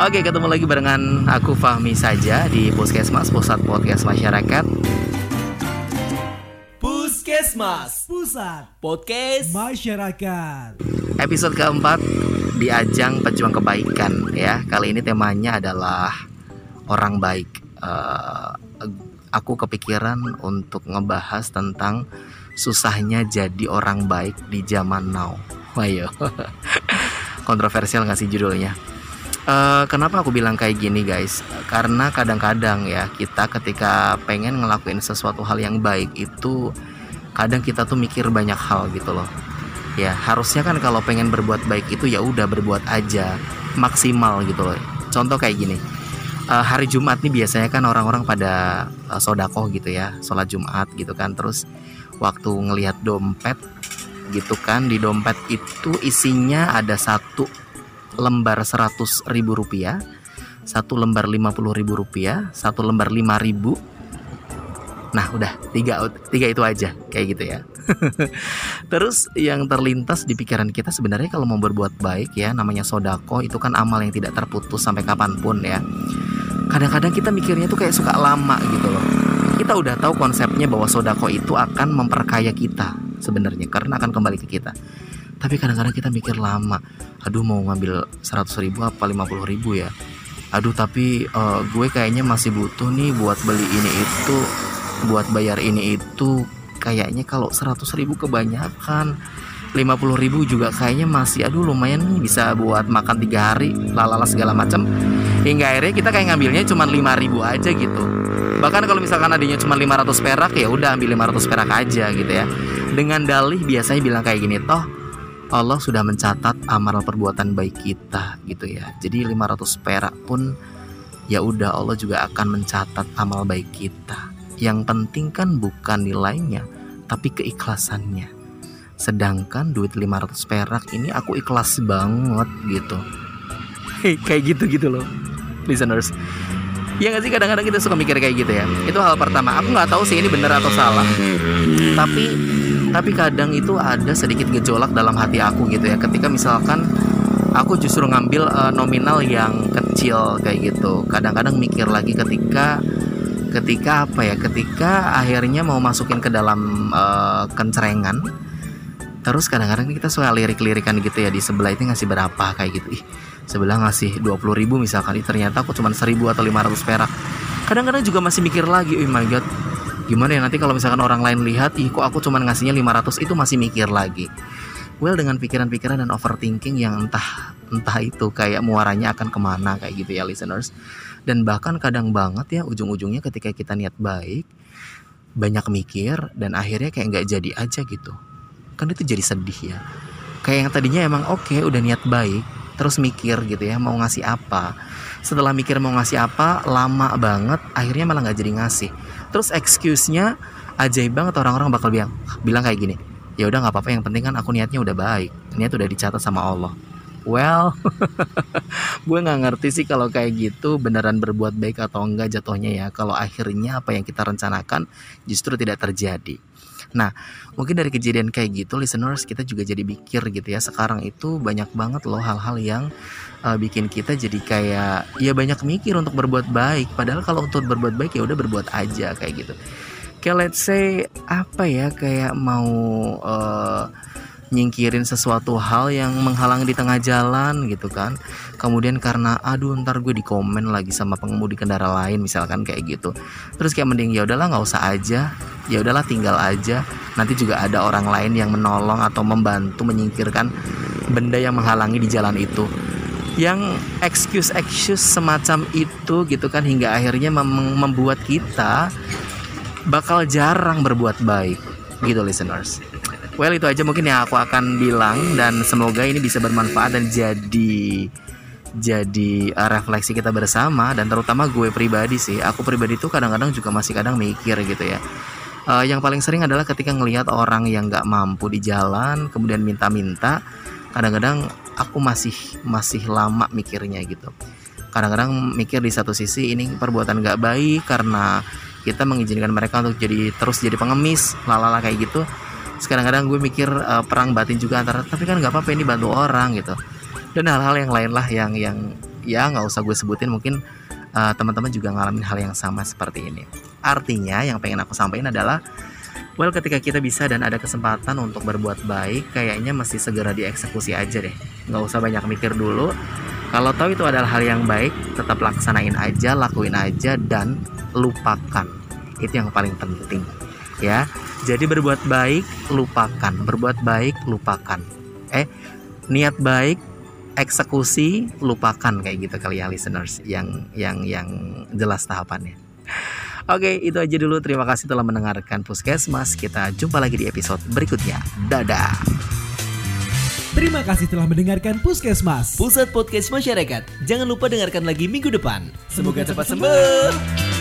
Oke, ketemu lagi barengan aku Fahmi saja di Puskesmas Pusat Podcast Masyarakat. Puskesmas Pusat Podcast Masyarakat Episode keempat di ajang pejuang kebaikan ya. Kali ini temanya adalah orang baik. Eh, aku kepikiran untuk ngebahas tentang susahnya jadi orang baik di zaman now. Ayo. Kontroversial nggak sih judulnya? Eh, kenapa aku bilang kayak gini guys? Karena kadang-kadang ya kita ketika pengen ngelakuin sesuatu hal yang baik itu kadang kita tuh mikir banyak hal gitu loh. Ya harusnya kan kalau pengen berbuat baik itu ya udah berbuat aja maksimal gitu loh. Contoh kayak gini. Eh, hari Jumat nih biasanya kan orang-orang pada eh, sodakoh gitu ya, sholat Jumat gitu kan. Terus waktu ngelihat dompet gitu kan di dompet itu isinya ada satu lembar 100 ribu rupiah satu lembar 50 ribu rupiah satu lembar 5 ribu. Nah udah tiga tiga itu aja kayak gitu ya. Terus yang terlintas di pikiran kita sebenarnya kalau mau berbuat baik ya namanya sodako itu kan amal yang tidak terputus sampai kapan pun ya. Kadang-kadang kita mikirnya tuh kayak suka lama gitu loh kita udah tahu konsepnya bahwa sodako itu akan memperkaya kita sebenarnya karena akan kembali ke kita. Tapi kadang-kadang kita mikir lama aduh mau ngambil 100 ribu apa 50 ribu ya? Aduh tapi eh, gue kayaknya masih butuh nih buat beli ini itu buat bayar ini itu. Kayaknya kalau 100 ribu kebanyakan 50 ribu juga kayaknya masih aduh lumayan nih bisa buat makan tiga hari lalala segala macam hingga akhirnya kita kayak ngambilnya cuma 5 ribu aja gitu bahkan kalau misalkan adanya cuma 500 perak ya udah ambil 500 perak aja gitu ya. Dengan dalih biasanya bilang kayak gini toh Allah sudah mencatat amal perbuatan baik kita gitu ya. Jadi 500 perak pun ya udah Allah juga akan mencatat amal baik kita. Yang penting kan bukan nilainya tapi keikhlasannya. Sedangkan duit 500 perak ini aku ikhlas banget gitu. Kayak gitu gitu loh listeners Ya nggak sih kadang-kadang kita suka mikir kayak gitu ya. Itu hal pertama. Aku nggak tahu sih ini bener atau salah. Tapi tapi kadang itu ada sedikit gejolak dalam hati aku gitu ya. Ketika misalkan aku justru ngambil eh, nominal yang kecil kayak gitu. Kadang-kadang mikir lagi ketika Ketika apa ya? Ketika akhirnya mau masukin ke dalam eh, kencerengan Terus kadang-kadang kita suka lirik-lirikan gitu ya Di sebelah itu ngasih berapa kayak gitu. Ih sebelah ngasih 20 ribu misalkan. Ternyata aku cuma 1000 atau 500 perak. Kadang-kadang juga masih mikir lagi oh my god gimana ya nanti kalau misalkan orang lain lihat ih kok aku cuma ngasihnya 500 itu masih mikir lagi. Well dengan pikiran-pikiran dan overthinking yang entah entah itu kayak muaranya akan ke mana kayak gitu ya listeners. Dan bahkan kadang banget ya ujung-ujungnya ketika kita niat baik banyak mikir dan akhirnya kayak nggak jadi aja gitu. Kan itu jadi sedih ya. Kayak yang tadinya emang oke udah niat baik terus mikir gitu ya mau ngasih apa. Setelah mikir mau ngasih apa lama banget akhirnya malah nggak jadi ngasih. Terus excuse-nya ajaib banget orang-orang bakal bilang bilang kayak gini ya udah nggak apa-apa yang penting kan aku niatnya udah baik niat udah dicatat sama Allah well gue nggak ngerti sih kalau kayak gitu beneran berbuat baik atau enggak jatuhnya ya kalau akhirnya apa yang kita rencanakan justru tidak terjadi Nah, mungkin dari kejadian kayak gitu, listeners kita juga jadi mikir gitu ya. Sekarang itu banyak banget loh hal-hal yang uh, bikin kita jadi kayak ya banyak mikir untuk berbuat baik. Padahal kalau untuk berbuat baik ya udah berbuat aja kayak gitu. Kayak let's say apa ya kayak mau uh, nyingkirin sesuatu hal yang menghalangi di tengah jalan gitu kan. Kemudian karena aduh ntar gue dikomen lagi sama pengemudi kendaraan lain misalkan kayak gitu. Terus kayak mending ya udahlah nggak usah aja. Ya udahlah tinggal aja. Nanti juga ada orang lain yang menolong atau membantu menyingkirkan benda yang menghalangi di jalan itu. Yang excuse excuse semacam itu gitu kan hingga akhirnya mem membuat kita bakal jarang berbuat baik gitu listeners. Well itu aja mungkin yang aku akan bilang dan semoga ini bisa bermanfaat dan jadi jadi uh, refleksi kita bersama dan terutama gue pribadi sih. Aku pribadi tuh kadang-kadang juga masih kadang mikir gitu ya. Uh, yang paling sering adalah ketika ngelihat orang yang nggak mampu di jalan kemudian minta-minta kadang-kadang aku masih masih lama mikirnya gitu. Kadang-kadang mikir di satu sisi ini perbuatan nggak baik karena kita mengizinkan mereka untuk jadi terus jadi pengemis lalala kayak gitu sekarang kadang gue mikir uh, perang batin juga antara tapi kan nggak apa-apa ini bantu orang gitu dan hal-hal yang lain lah yang yang ya nggak usah gue sebutin mungkin uh, teman-teman juga ngalamin hal yang sama seperti ini artinya yang pengen aku sampaikan adalah Well, ketika kita bisa dan ada kesempatan untuk berbuat baik, kayaknya mesti segera dieksekusi aja deh. Nggak usah banyak mikir dulu. Kalau tahu itu adalah hal yang baik, tetap laksanain aja, lakuin aja, dan lupakan. Itu yang paling penting. Ya, jadi berbuat baik, lupakan. Berbuat baik, lupakan. Eh, niat baik, eksekusi, lupakan kayak gitu kali ya listeners yang yang yang jelas tahapannya. Oke, itu aja dulu. Terima kasih telah mendengarkan Puskesmas. Kita jumpa lagi di episode berikutnya. Dadah. Terima kasih telah mendengarkan Puskesmas, Pusat Podcast Masyarakat. Jangan lupa dengarkan lagi minggu depan. Semoga cepat sembuh.